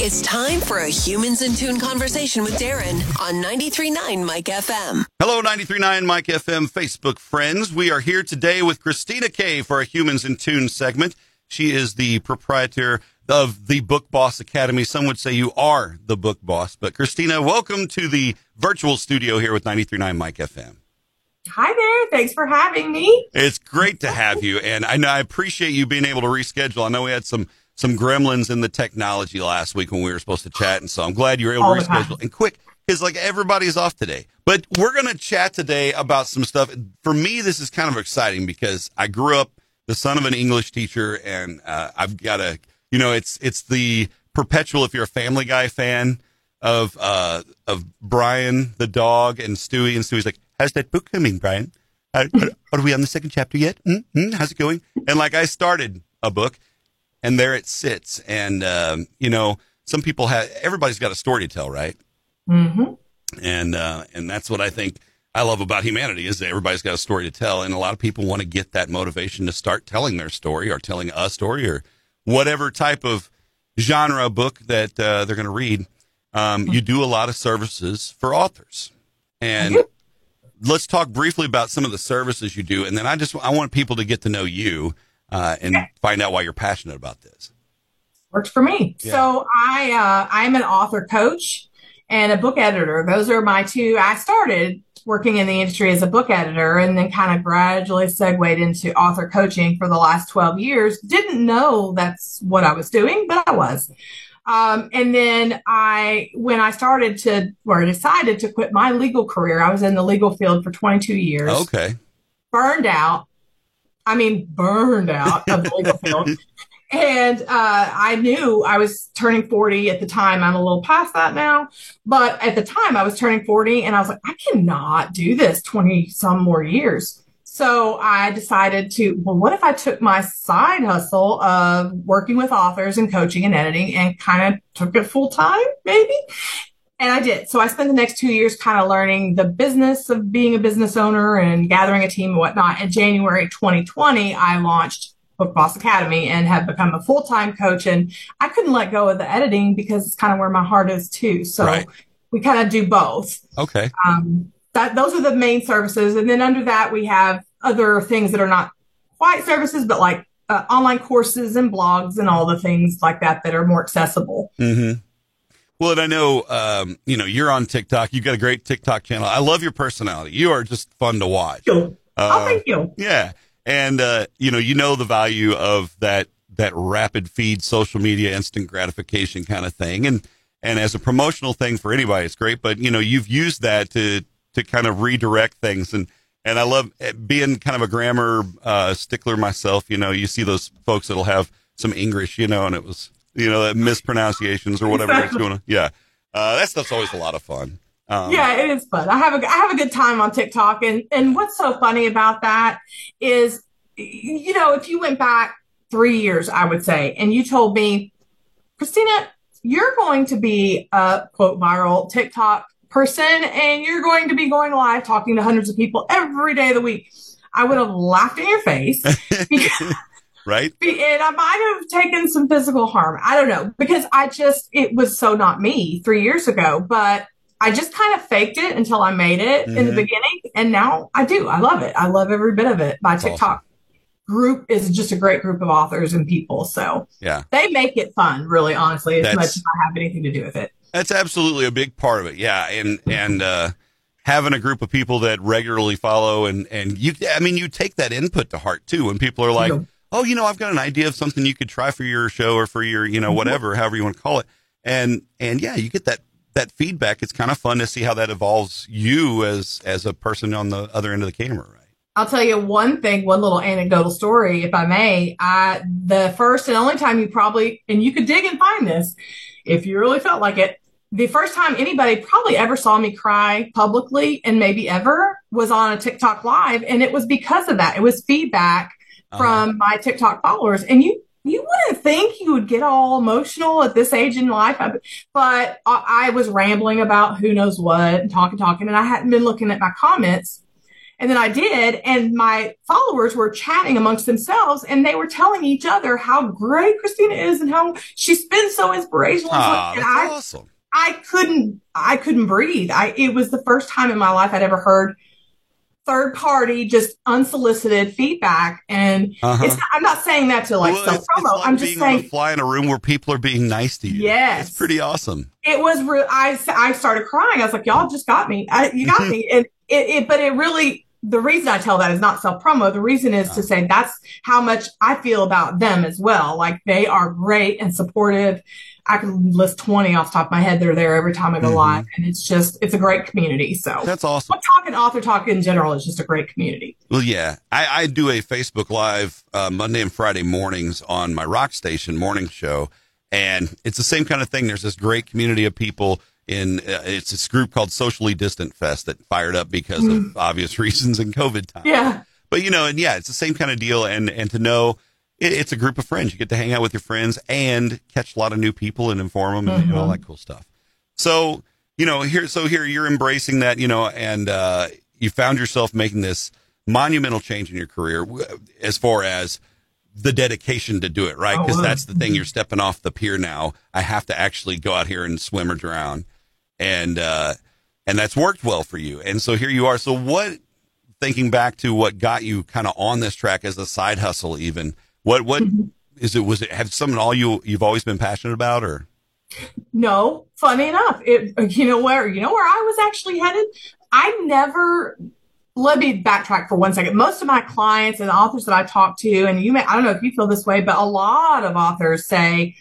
It's time for a Humans in Tune conversation with Darren on 93.9 Mike FM. Hello, 93.9 Mike FM Facebook friends. We are here today with Christina Kay for a Humans in Tune segment. She is the proprietor of the Book Boss Academy. Some would say you are the book boss, but Christina, welcome to the virtual studio here with 93.9 Mike FM. Hi there. Thanks for having me. It's great to have you. And I know I appreciate you being able to reschedule. I know we had some some gremlins in the technology last week when we were supposed to chat, and so I'm glad you were able All to reschedule and quick because like everybody's off today. But we're gonna chat today about some stuff. For me, this is kind of exciting because I grew up the son of an English teacher, and uh, I've got a you know it's it's the perpetual. If you're a Family Guy fan of uh of Brian the dog and Stewie, and Stewie's like, "How's that book coming, Brian? Are, are, are we on the second chapter yet? mm mm How's it going?" And like I started a book and there it sits. And um, you know, some people have everybody's got a story to tell, right? hmm And uh, and that's what I think I love about humanity is that everybody's got a story to tell, and a lot of people want to get that motivation to start telling their story or telling a story or whatever type of genre book that uh, they're going to read. Um, you do a lot of services for authors, and do. let's talk briefly about some of the services you do, and then I just I want people to get to know you uh, and find out why you're passionate about this. Works for me. Yeah. So I, uh, I'm an author coach and a book editor. Those are my two. I started working in the industry as a book editor and then kind of gradually segued into author coaching for the last 12 years. Didn't know that's what I was doing, but I was. Um, and then I, when I started to, or decided to quit my legal career, I was in the legal field for 22 years. Okay. burned out. I mean, burned out of the legal field. And uh, I knew I was turning 40 at the time. I'm a little past that now. But at the time, I was turning 40 and I was like, I cannot do this 20 some more years. So I decided to, well, what if I took my side hustle of working with authors and coaching and editing and kind of took it full time, maybe? And I did. So I spent the next two years kind of learning the business of being a business owner and gathering a team and whatnot. In January 2020, I launched Book Boss Academy and have become a full time coach. And I couldn't let go of the editing because it's kind of where my heart is too. So Right. we kind of do both. Okay. Um, that those are the main services. And then under that, we have other things that are not quite services, but like uh, online courses and blogs and all the things like that that are more accessible. hmm Well, and I know, um, you know, you're on TikTok. You've got a great TikTok channel. I love your personality. You are just fun to watch. oh, Uh, thank you. Yeah. And, uh, you know, you know the value of that, that rapid feed social media, instant gratification kind of thing. And, and as a promotional thing for anybody, it's great. But, you know, you've used that to, to kind of redirect things. And, and I love eh, being kind of a grammar, uh, stickler myself. You know, you see those folks that'll have some English, you know, and it was, you know, that mispronunciations or whatever it's going on. Yeah. Uh, that stuff's always a lot of fun. Um, yeah, it is fun. I have a I have a good time on TikTok, and and what's so funny about that is, you know, if you went back three years, I would say, and you told me, Christina, you're going to be a quote viral TikTok person, and you're going to be going live talking to hundreds of people every day of the week. I would have laughed in your face. because- Right. and I might have taken some physical harm. I don't know because I just, it was so not me three years ago, but I just kind of faked it until I made it in the Mhm. beginning. And now I do. I love it. I love every bit of it. My Awesome. TikTok group is just a great group of authors and people. So Yeah. they make it fun, really, honestly, as That's- much as I have anything to do with it. That's absolutely a big part of it. Yeah, and and uh, having a group of people that regularly follow and and you, I mean, you take that input to heart too. When people are like. "Oh, you know, I've got an idea of something you could try for your show or for your, you know, mm-hmm. whatever, however you want to call it," and and yeah, you get that that feedback. It's kind of fun to see how that evolves you as as a person on the other end of the camera, right? I'll tell you one thing, one little anecdotal story, if I may. I, the first and only time you probably, and you could dig and find this if you really felt like it. The first time anybody probably ever saw me cry publicly and maybe ever was on a TikTok live. And it was because of that. It was feedback From my TikTok followers. And you, you wouldn't think you would get all emotional at this age in life, but I, I was rambling about who knows what and talking, talking, and I hadn't been looking at my comments. And then I did, and my followers were chatting amongst themselves and they were telling each other how great Christina is and how she's been so inspirational. Ah, and I, awesome. I couldn't, I couldn't breathe. I, it was the first time in my life I'd ever heard third party, just unsolicited feedback. And Uh-huh. it's not, I'm not saying that to like Well, self promo. like I'm just being on saying a fly in a room where people are being nice to you. Yes. It's pretty awesome. it was real. I, I started crying. I was like, y'all just got me. I, you got me. And it, it, but it really, the reason I tell that is not self promo. The reason is to say that's how much I feel about them as well. Like they are great and supportive. I can list 20 off the top of my head. They're there every time I go Mhm. live and it's just, it's a great community. So That's awesome. what talking author talk in general is just a great community. Well, yeah, I, I do a Facebook Live uh, Monday and Friday mornings on my rock station morning show, and it's the same kind of thing. There's this great community of people in uh, it's this group called Socially Distant Fest that fired up because of obvious reasons in COVID time. Yeah. But you know, and yeah, it's the same kind of deal, and and to know it, it's a group of friends. You get to hang out with your friends and catch a lot of new people and inform them and, and all that cool stuff. So you know, here, so here you're embracing that, you know, and uh, you found yourself making this monumental change in your career as far as the dedication to do it, right? Oh, Because that's the thing. You're stepping off the pier now. I have to actually go out here and swim or drown, and uh, and that's worked well for you. And so here you are. So what? Thinking back to what got you kind of on this track as a side hustle, even what what mm-hmm. is it? Was it have something all you you've always been passionate about, or No, funny enough, it, you know where, you know where I was actually headed? I never, let me backtrack for one second. Most of my clients and authors that I talk to, and you may, I don't know if you feel this way, but a lot of authors say,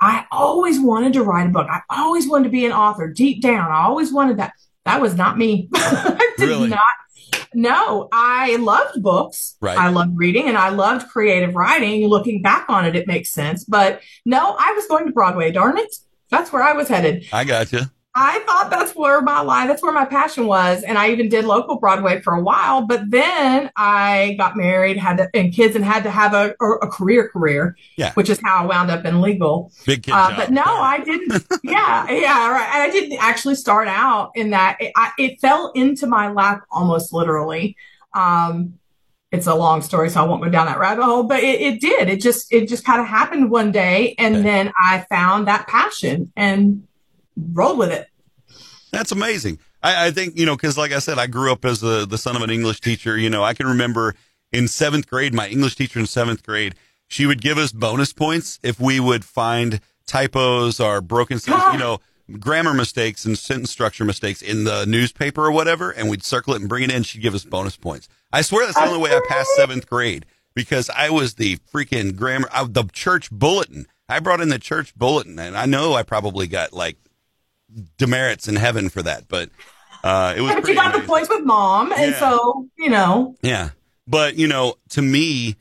I always wanted to write a book. I always wanted to be an author deep down. I always wanted that. That was not me. I did Really? not. No, I loved books. Right. I loved reading and I loved creative writing. Looking back on it, it makes sense. But no, I was going to Broadway. Darn it. That's where I was headed. I got you. I thought that's where my life, that's where my passion was. And I even did local Broadway for a while, but then I got married, had to, and kids and had to have a, a career career, Yeah. which is how I wound up in legal. Big kid Uh, job. but no, I didn't. yeah, yeah, right. And I didn't actually start out in that. It, I, it fell into my lap almost literally. Um, it's a long story, so I won't go down that rabbit hole. But it, it did. It just it just kind of happened one day, and Okay. then I found that passion and rolled with it. That's amazing. I, I think, you know, because like I said, I grew up as the, the son of an English teacher. You know, I can remember in seventh grade, my English teacher in seventh grade, she would give us bonus points if we would find typos or broken, sentences, you know, grammar mistakes and sentence structure mistakes in the newspaper or whatever, and we'd circle it and bring it in. She'd give us bonus points. I swear that's the only way I passed seventh grade because I was the freaking grammar, I, the church bulletin. I brought in the church bulletin, and I know I probably got like demerits in heaven for that, but uh, it was. But you got the points with mom, and Yeah. so you know, Yeah, but you know, to me,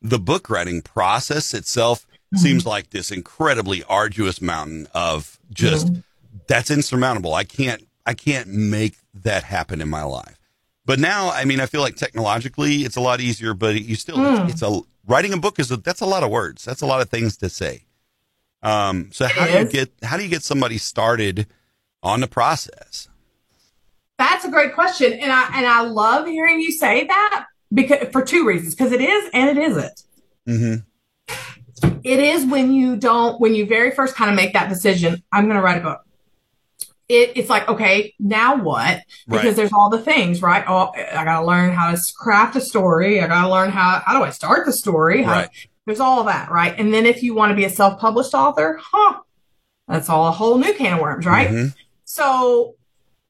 the book writing process itself Mm-hmm. seems like this incredibly arduous mountain of just Mm-hmm. that's insurmountable. I can't, I can't make that happen in my life. But now, I mean, I feel like technologically it's a lot easier, but you still, Mm. it's, it's a writing a book is a, that's a lot of words. That's a lot of things to say. Um, so how do you get how do you get somebody started on the process? That's a great question, and I and I love hearing you say that because for two reasons, because it is and it isn't. Mm-hmm. It is when you don't when you very first kind of make that decision. I'm going to write a book. It, it's like okay, now what? Because Right. there's all the things, right? Oh, I got to learn how to craft a story. I got to learn how how do I start the story? How, Right. There's all of that, right? And then if you want to be a self-published author, huh? That's all a whole new can of worms, right? Mhm. So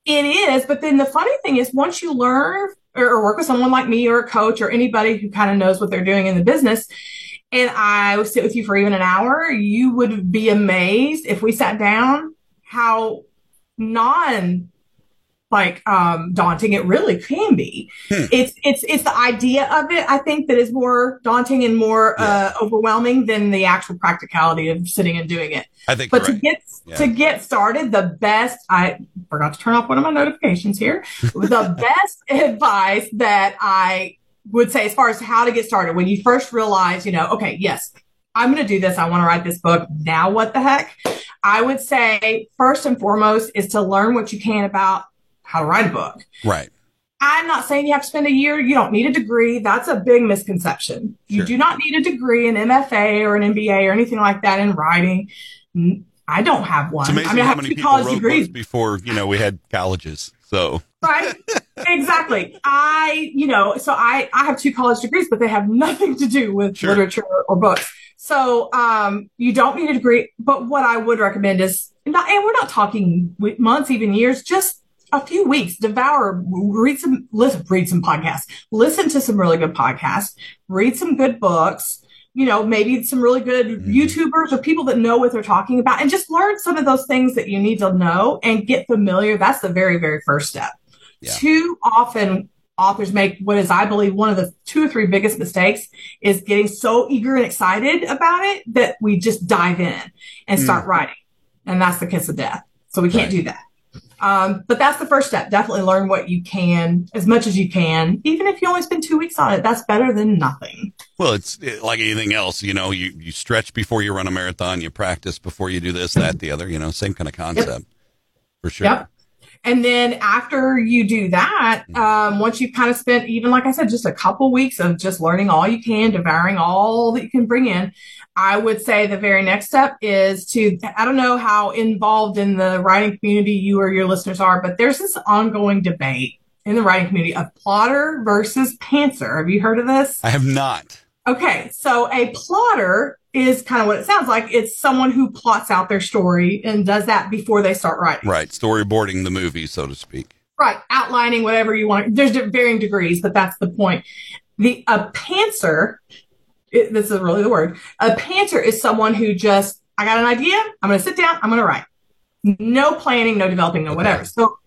it is, but then the funny thing is once you learn or, or work with someone like me or a coach or anybody who kind of knows what they're doing in the business, and I would sit with you for even an hour, you would be amazed if we sat down how non like um daunting it really can be. Hmm. It's it's it's the idea of it I think that is more daunting and more uh overwhelming than the actual practicality of sitting and doing it. I think But to right. get Yeah. to get started, the best I forgot to turn off one of my notifications here. the best advice that I would say as far as how to get started when you first realize, you know, okay, yes, I'm going to do this. I want to write this book. Now what the heck? I would say first and foremost is to learn what you can about how to write a book. right. I'm not saying you have to spend a year. You don't need a degree. That's a big misconception. You Sure. do not need a degree, an MFA or an MBA or anything like that in writing. I don't have one. It's amazing I mean, I how have many people college wrote degrees, before you know we had colleges. So right? exactly. I, you know, so I, I have two college degrees, but they have nothing to do with Sure. literature or books. So, um, you don't need a degree, but what I would recommend is not, and we're not talking months, even years, just a few weeks, devour, read some, listen, read some podcasts, listen to some really good podcasts, read some good books, you know, maybe some really good Mhm. YouTubers or people that know what they're talking about and just learn some of those things that you need to know and get familiar. That's the very, very first step. Yeah. Too often authors make what is, I believe, one of the two or three biggest mistakes is getting so eager and excited about it that we just dive in and start writing. And that's the kiss of death. So we can't Right. do that. Um, but that's the first step. Definitely learn what you can as much as you can. Even if you only spend two weeks on it, that's better than nothing. well, it's it, like anything else. You know, you you stretch before you run a marathon. You practice before you do this, that, the other. You know, same kind of concept for sure. Yep. And then after you do that, um, once you've kind of spent, even like I said, just a couple weeks of just learning all you can, devouring all that you can bring in, I would say the very next step is to, I don't know how involved in the writing community you or your listeners are, but there's this ongoing debate in the writing community of plotter versus pantser. Have you heard of this? I have not. Okay, so a plotter is kind of what it sounds like. It's someone who plots out their story and does that before they start writing. Right, storyboarding the movie, so to speak. Right, outlining whatever you want. There's varying degrees, but that's the point. The a pantser, it, this is really the word. A pantser is someone who just, I got an idea. I'm going to sit down. I'm going to write. No planning, no developing, no Okay. whatever. So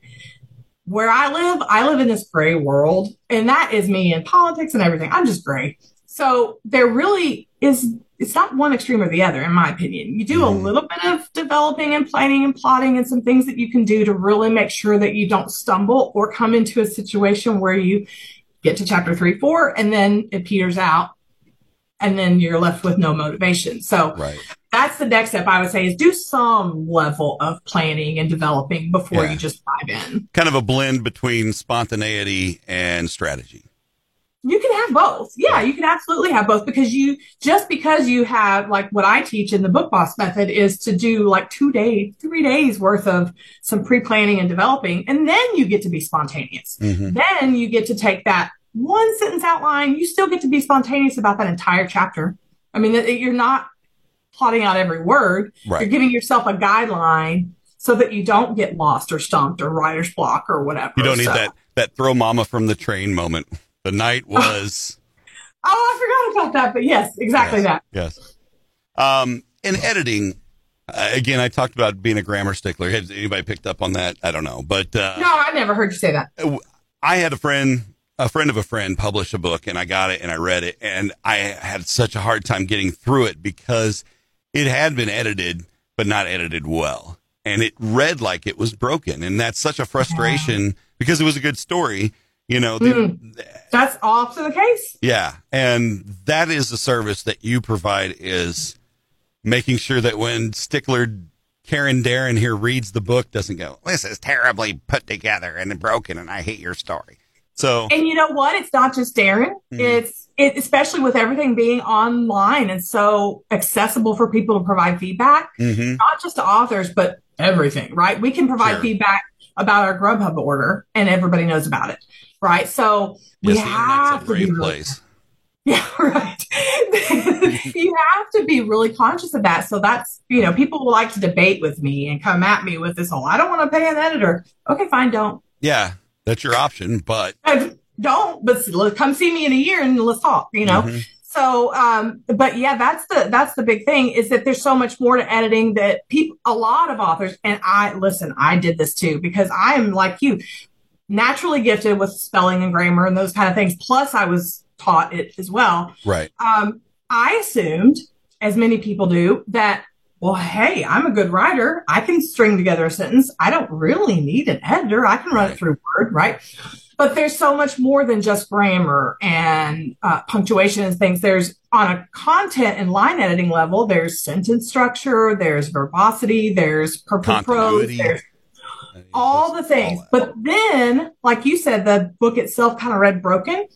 where I live, I live in this gray world, and that is me in politics and everything. I'm just gray. So there really is. It's not one extreme or the other, in my opinion. You do a Mhm. little bit of developing and planning and plotting and some things that you can do to really make sure that you don't stumble or come into a situation where you get to chapter three, four, and then it peters out and then you're left with no motivation. So Right. that's the next step I would say is do some level of planning and developing before Yeah. you just dive in. Kind of a blend between spontaneity and strategy. You can have both. Yeah, you can absolutely have both because you just because you have like what I teach in the book boss method is to do like two days, three days worth of some pre-planning and developing, and then you get to be spontaneous. Mhm. Then you get to take that one sentence outline. You still get to be spontaneous about that entire chapter. I mean, you're not plotting out every word. You're giving yourself a guideline so that you don't get lost or stumped or writer's block or whatever. You don't need So- that that throw mama from the train moment. The night was Oh, I forgot about that. But yes, exactly Yes. that. yes. Um, in editing, uh, again, I talked about being a grammar stickler. Has anybody picked up on that? I don't know, but uh, No, I never heard you say that. I had a friend, a friend of a friend, publish a book, and I got it and I read it, and I had such a hard time getting through it because it had been edited, but not edited well, and it read like it was broken, and that's such a frustration because it was a good story, you know. the- That's often the case. yeah, and that is the service that you provide is making sure that when stickler Karen Darren here reads the book, doesn't go, "This is terribly put together and broken, and I hate your story." So And you know what? It's not just Darren. Mhm. It's it, especially with everything being online and so accessible for people to provide feedback, mhm. not just to authors, but everything, right? We can provide Sure. feedback about our Grubhub order and everybody knows about it, right? So we yes, have a to great be really place. Yeah, right. you have to be really conscious of that. So that's, you know, people will like to debate with me and come at me with this whole, I don't want to pay an editor. Okay, fine, don't. Yeah, that's your option, but Uh, Don't, but come see me in a year and let's talk, you know? Mhm. So, um, but yeah, that's the, that's the big thing is that there's so much more to editing that people, a lot of authors, and I, listen, I did this too, because I am like you, naturally gifted with spelling and grammar and those kind of things. Plus I was taught it as well. right. um, I assumed, as many people do, that, well, hey, I'm a good writer. I can string together a sentence. I don't really need an editor. I can run it through Word, right? But there's so much more than just grammar and uh, punctuation and things. There's on a content and line editing level, there's sentence structure, there's verbosity, there's purple prose, there's all the things. all but then, like you said, the book itself kind of read broken.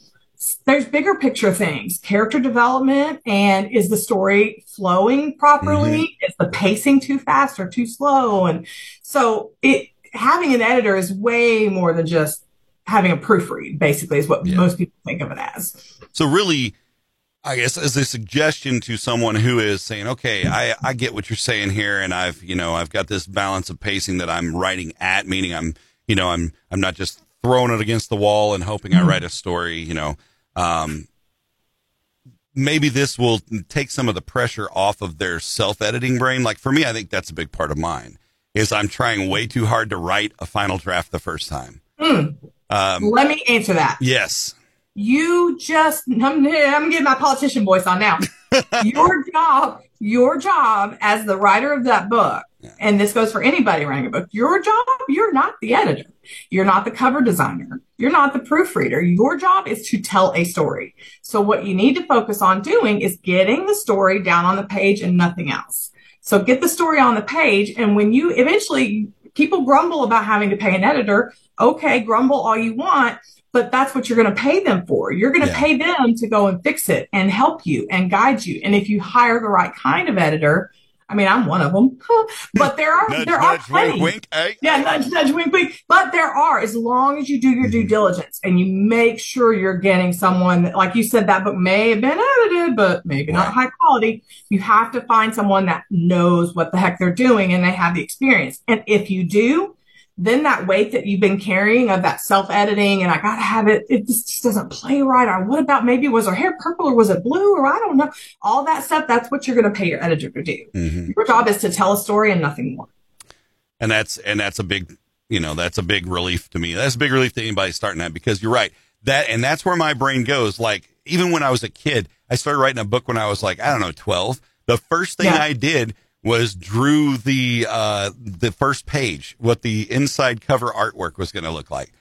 There's bigger picture things, character development, and is the story flowing properly? Mm-hmm. Is the pacing too fast or too slow? And so it having an editor is way more than just having a proofread, basically, is what Yeah. most people think of it as. So really, I guess as a suggestion to someone who is saying, okay, I, I get what you're saying here. And I've, you know, I've got this balance of pacing that I'm writing at, meaning I'm, you know, I'm, I'm not just throwing it against the wall and hoping I write a story, you know, um, maybe this will take some of the pressure off of their self editing brain. Like for me, I think that's a big part of mine is I'm trying way too hard to write a final draft the first time. Um, Let me answer that. yes. You just, I'm, I'm getting my politician voice on now. your job, your job as the writer of that book, and this goes for anybody writing a book, your job, you're not the editor. You're not the cover designer. You're not the proofreader. Your job is to tell a story. So what you need to focus on doing is getting the story down on the page and nothing else. So get the story on the page. And when you eventually, people grumble about having to pay an editor. Okay, grumble all you want, but that's what you're going to pay them for. You're going to Yeah. pay them to go and fix it and help you and guide you. And if you hire the right kind of editor, I mean, I'm one of them, but there are, Nudge, there are nudge, plenty. wink, wink. Hey. Yeah, nudge, nudge, wink, wink. But there are, as long as you do your due mm-hmm. diligence and you make sure you're getting someone that, like you said, that book may have been edited, but maybe not high quality. You have to find someone that knows what the heck they're doing and they have the experience. And if you do, then that weight that you've been carrying of that self editing and I gotta have it, it just, just doesn't play right. Or what about maybe was her hair purple or was it blue or I don't know. All that stuff, that's what you're to pay your editor to do. Mhm. Your job is to tell a story and nothing more. and that's and that's a big you know that's a big relief to me that's a big relief to anybody starting that because you're right that and that's where my brain goes like even when i was a kid i started writing a book when i was like i don't know 12 the first thing Yeah. i did was drew the uh the first page what the inside cover artwork was going to look like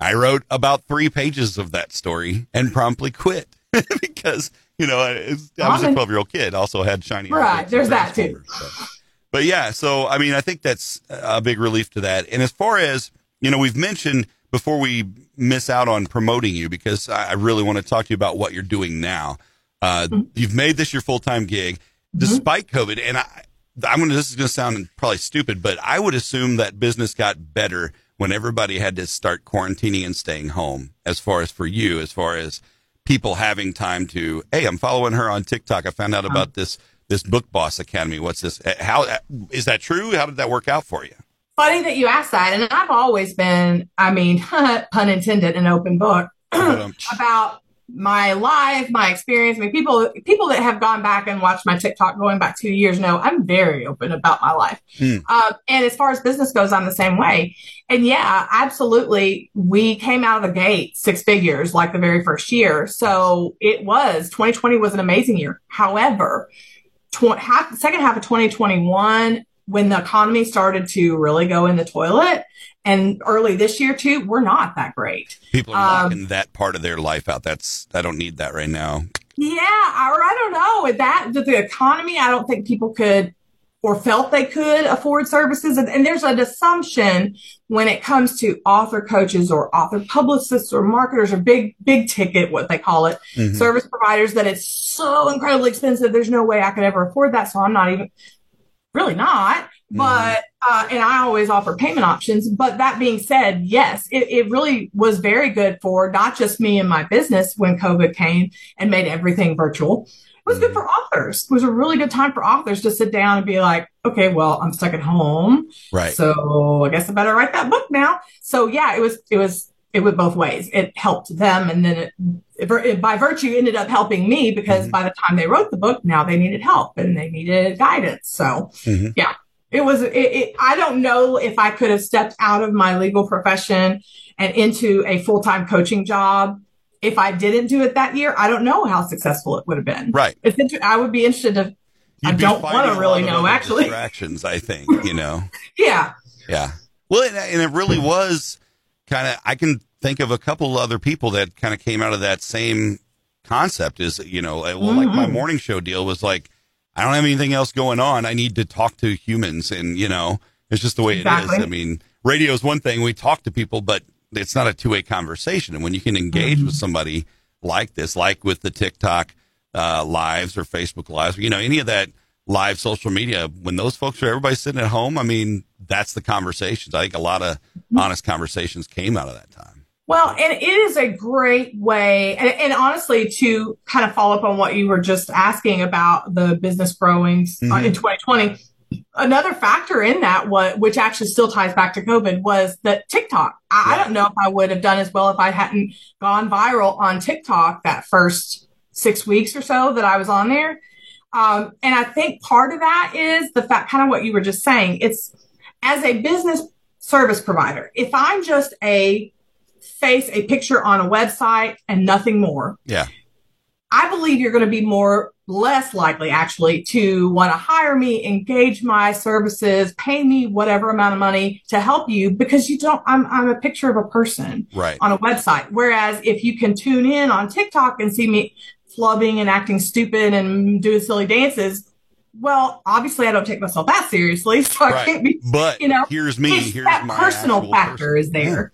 i wrote about three pages of that story and promptly quit because you know I, I was a 12 year old kid also had shiny Right, there's that too. So. But yeah, so I mean, I think that's a big relief to that. And as far as you know, we've mentioned before we miss out on promoting you because I really want to talk to you about what you're doing now. Uh, You've made this your full time gig despite COVID, and I, I'm gonna. This is gonna sound probably stupid, but I would assume that business got better when everybody had to start quarantining and staying home. As far as for you, as far as people having time to, hey, I'm following her on TikTok. I found out about this this Book Boss Academy. What's this? Uh, How uh, is that true? How did that work out for you? funny that you asked that. And I've always been, I mean, pun intended, an open book Um, about my life, my experience. I mean, people, people that have gone back and watched my TikTok going back two years know I'm very open about my life. Hmm. Um, and as far as business goes, I'm the same way. And yeah, absolutely. We came out of the gate six figures like the very first year. So it was 2020 was an amazing year. However, tw- half, second half of 2021, when the economy started to really go in the toilet and early this year too, we're not that great. People are Um, knocking that part of their life out. That's I don't need that right now. Yeah, or I don't know. With that, with the economy, I don't think people could or felt they could afford services. And, and there's an assumption when it comes to author coaches or author publicists or marketers or big, big ticket, what they call it, Mhm. service providers that it's so incredibly expensive. There's no way I could ever afford that. So I'm not even really not. But, uh, and I always offer payment options. But that being said, yes, it, it really was very good for not just me and my business when COVID came and made everything virtual. It was good for authors. It was a really good time for authors to sit down and be like, okay, well, I'm stuck at home. Right. So I guess I better write that book now. So yeah, it was, it was, it went both ways. It helped them. And then it, it, it by virtue ended up helping me because Mhm. by the time they wrote the book, now they needed help and they needed guidance. So Mhm. yeah, it was, it, it, I don't know if I could have stepped out of my legal profession and into a full-time coaching job. If I didn't do it that year, I don't know how successful it would have been. Right. It's inter- I would be interested to, I You'd be don't wanna really know, actually. Distractions, I think. You know. yeah. Yeah. Well, and, and it really was kind of, I can think of a couple other people that kind of came out of that same concept is, you know, like- well, like my Mhm. morning show deal was like, I don't have anything else going on. I need to talk to humans and, you know, it's just the way it Exactly. is. I mean, radio is one thing. We talk to people, but it's not a two way conversation. And when you can engage Mm-hmm. with somebody like this, like with the TikTok uh, lives or Facebook lives, you know, any of that live social media, when those folks are everybody sitting at home, I mean, that's the conversations. I think a lot of Mm-hmm. honest conversations came out of that time. Well, and it is a great way, and, and honestly, to kind of follow up on what you were just asking about the business growing uh, Mhm. in 2020. Another factor in that, what which actually still ties back to COVID, was that TikTok. I, I don't know if I would have done as well if I hadn't gone viral on TikTok that first six weeks or so that I was on there. Um, and I think part of that is the fact, kind of what you were just saying. It's as a business service provider, if I'm just a face, a picture on a website and nothing more, Yeah. I believe you're going to be more, less likely actually to want to hire me, engage my services, pay me whatever amount of money to help you because you don't, I'm, I'm a picture of a person Right. on a website. Whereas if you can tune in on TikTok and see me flubbing and acting stupid and doing silly dances, well, obviously I don't take myself that seriously, so I can't be. But you know, here's me. Here's that my personal factor person. is there.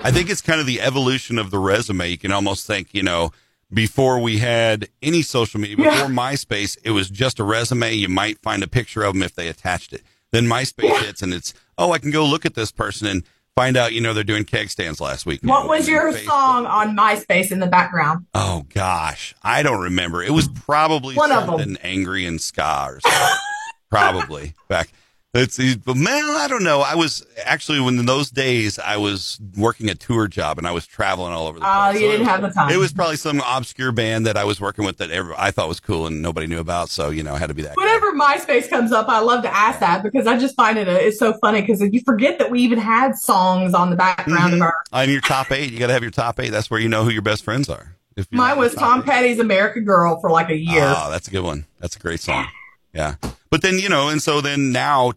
I think it's kind of the evolution of the resume. You can almost think, you know, before we had any social media, Yeah. before MySpace, it was just a resume. You might find a picture of them if they attached it. Then MySpace Yeah. hits and it's, oh, I can go look at this person and find out, you know, they're doing keg stands last week. What was your Facebook. song on MySpace in the background? Oh gosh, I don't remember. It was probably One something angry and ska or something. probably back. It's but man, I don't know. I was actually when in those days I was working a tour job and I was traveling all over the Oh, place. you So didn't it, have the time. it was probably some obscure band that I was working with that every, I thought was cool and nobody knew about. So you know, I had to be that. guy. Whenever MySpace comes up, I love to ask that because I just find it a, it's so funny because you forget that we even had songs on the background Mhm. of mm-hmm. our. On your top eight, you got to have your top eight. That's where you know who your best friends are. Mine was Tom eight. Petty's "American Girl" for like a year. Oh, that's a good one. That's a great song. Yeah. But then, you know, and so then now,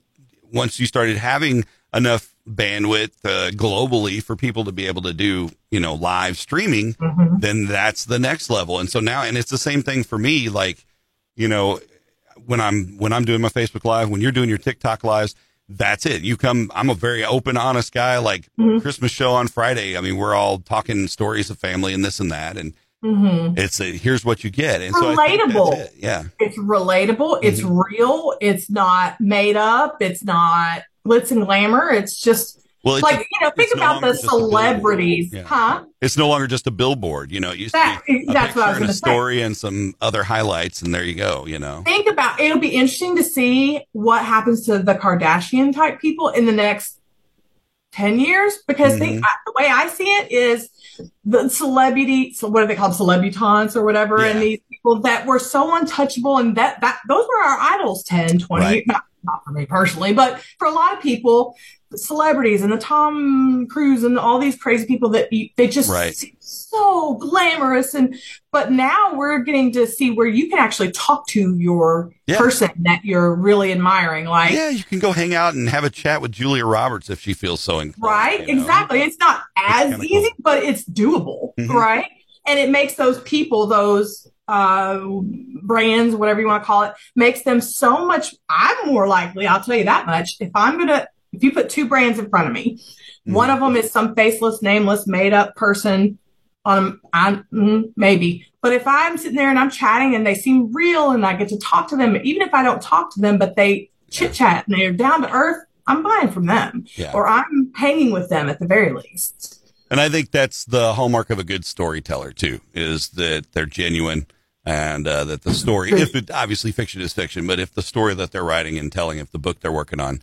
once you started having enough bandwidth uh, globally for people to be able to do, you know, live streaming, Mhm. then that's the next level. And so now, and it's the same thing for me. Like, you know, when I'm when I'm doing my Facebook live, when you're doing your TikTok lives, that's it. You come. I'm a very open, honest guy. Like Mhm. Christmas show on Friday. I mean, we're all talking stories of family and this and that, and Mhm. it's a, here's what you get. And so I think that's Relatable. it. Yeah. It's relatable. It's Mm-hmm. real. It's not made up. It's not glitz and glamour. It's just Well, it's, like you know, think it's no about the just a billboard. celebrities, Yeah. huh? it's no longer just a billboard. You know, it used That- to be a that's what I was and a gonna say. story and some other highlights, and there you go. You know, think about it'll be interesting to see what happens to the Kardashian type people in the next 10 years because Mhm. I, the way I see it is the celebrity so what are they called celebutants or whatever Yeah. and these people that were so untouchable and that that those were our idols 10 20 Right. not, not for me personally but for a lot of people celebrities and the Tom Cruise and all these crazy people that you, they just Right. So glamorous and but now we're getting to see where you can actually talk to your Yeah. person that you're really admiring like yeah, you can go hang out and have a chat with Julia Roberts if she feels so inclined. right you know? exactly it's not as kinda easy cool. but it's doable Mhm. right and it makes those people those uh brands whatever you want to call it makes them so much i'm more likely i'll tell you that much if i'm gonna if you put two brands in front of me Mhm. one of them is some faceless nameless made up person on I'm, mm, maybe but if i'm sitting there and i'm chatting and they seem real and i get to talk to them even if i don't talk to them but they chit chat and they're down to earth i'm buying from them Yeah. or i'm hanging with them at the very least And I think that's the hallmark of a good storyteller too, is that they're genuine and uh, that the story, if it obviously fiction is fiction, but if the story that they're writing and telling, if the book they're working on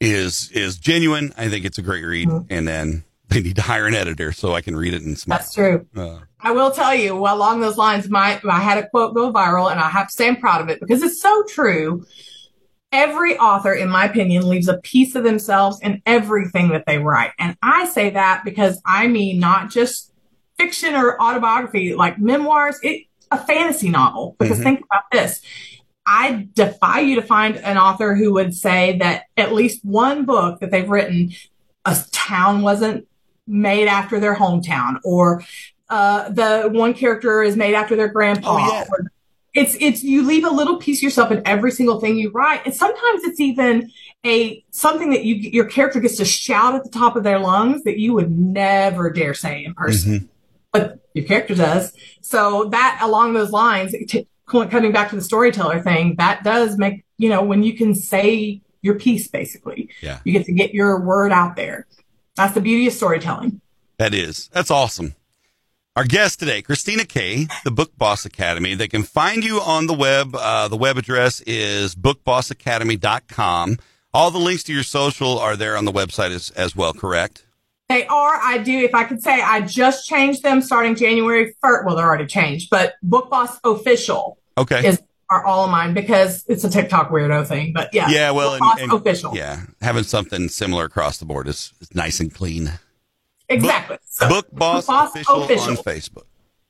is is genuine, I think it's a great read. Mhm. And then they need to hire an editor so I can read it and smile. that's true Uh, I will tell you, well, along those lines, my I had a quote go viral, and I have to say I'm proud of it because it's so true. Every author, in my opinion, leaves a piece of themselves in everything that they write, and I say that because I mean not just fiction or autobiography, like memoirs, it a fantasy novel. Because Mhm. think about this. I defy you to find an author who would say that at least one book that they've written, a town wasn't made after their hometown, or uh, the one character is made after their grandpa. Oh, yeah. or- it's it's you leave a little piece of yourself in every single thing you write, and sometimes it's even a something that you your character gets to shout at the top of their lungs that you would never dare say in person, Mm-hmm. but your character does. So that along those lines, t- coming back to the storyteller thing, that does make you know when you can say your piece basically, Yeah. you get to get your word out there. That's the beauty of storytelling. That is. That's awesome. Our guest today, Christina Kay, the Book Boss Academy. They can find you on the web. Uh, the web address is bookbossacademy.com. All the links to your social are there on the website as, as well, correct? They are. I do. If I could say, I just changed them starting January first. Well, they're already changed, but Book Boss official Okay. is are all mine because it's a TikTok weirdo thing. But yeah, yeah, well, and, and- official. yeah, having something similar across the board is, is nice and clean. exactly. So, Book Boss, Boss official, Official. on Facebook.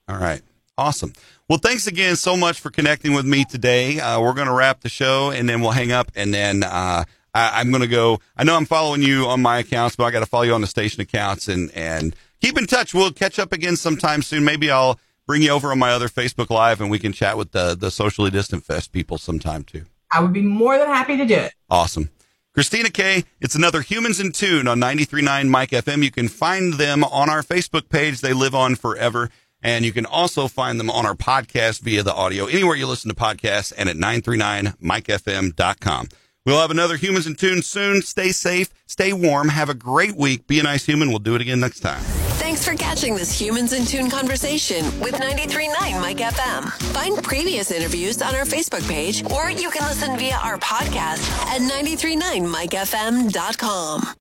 All right. Awesome. Well, thanks again so much for connecting with me today. Uh, we're going to wrap the show and then we'll hang up and then uh, I, I'm going to go. I know I'm following you on my accounts, but I got to follow you on the station accounts and, and keep in touch. We'll catch up again sometime soon. Maybe I'll bring you over on my other Facebook Live and we can chat with the, the socially distant fest people sometime too. I would be more than happy to do it. Awesome. Christina K, it's another Humans in Tune on 93.9 Mike FM. You can find them on our Facebook page. They live on forever. And you can also find them on our podcast via the audio, anywhere you listen to podcasts and at 939mikefm.com. We'll have another Humans in Tune soon. Stay safe, stay warm, have a great week. Be a nice human. We'll do it again next time. For catching this Humans in Tune conversation with 93.9 Mike FM. Find previous interviews on our Facebook page, or you can listen via our podcast at 939mikefm.com.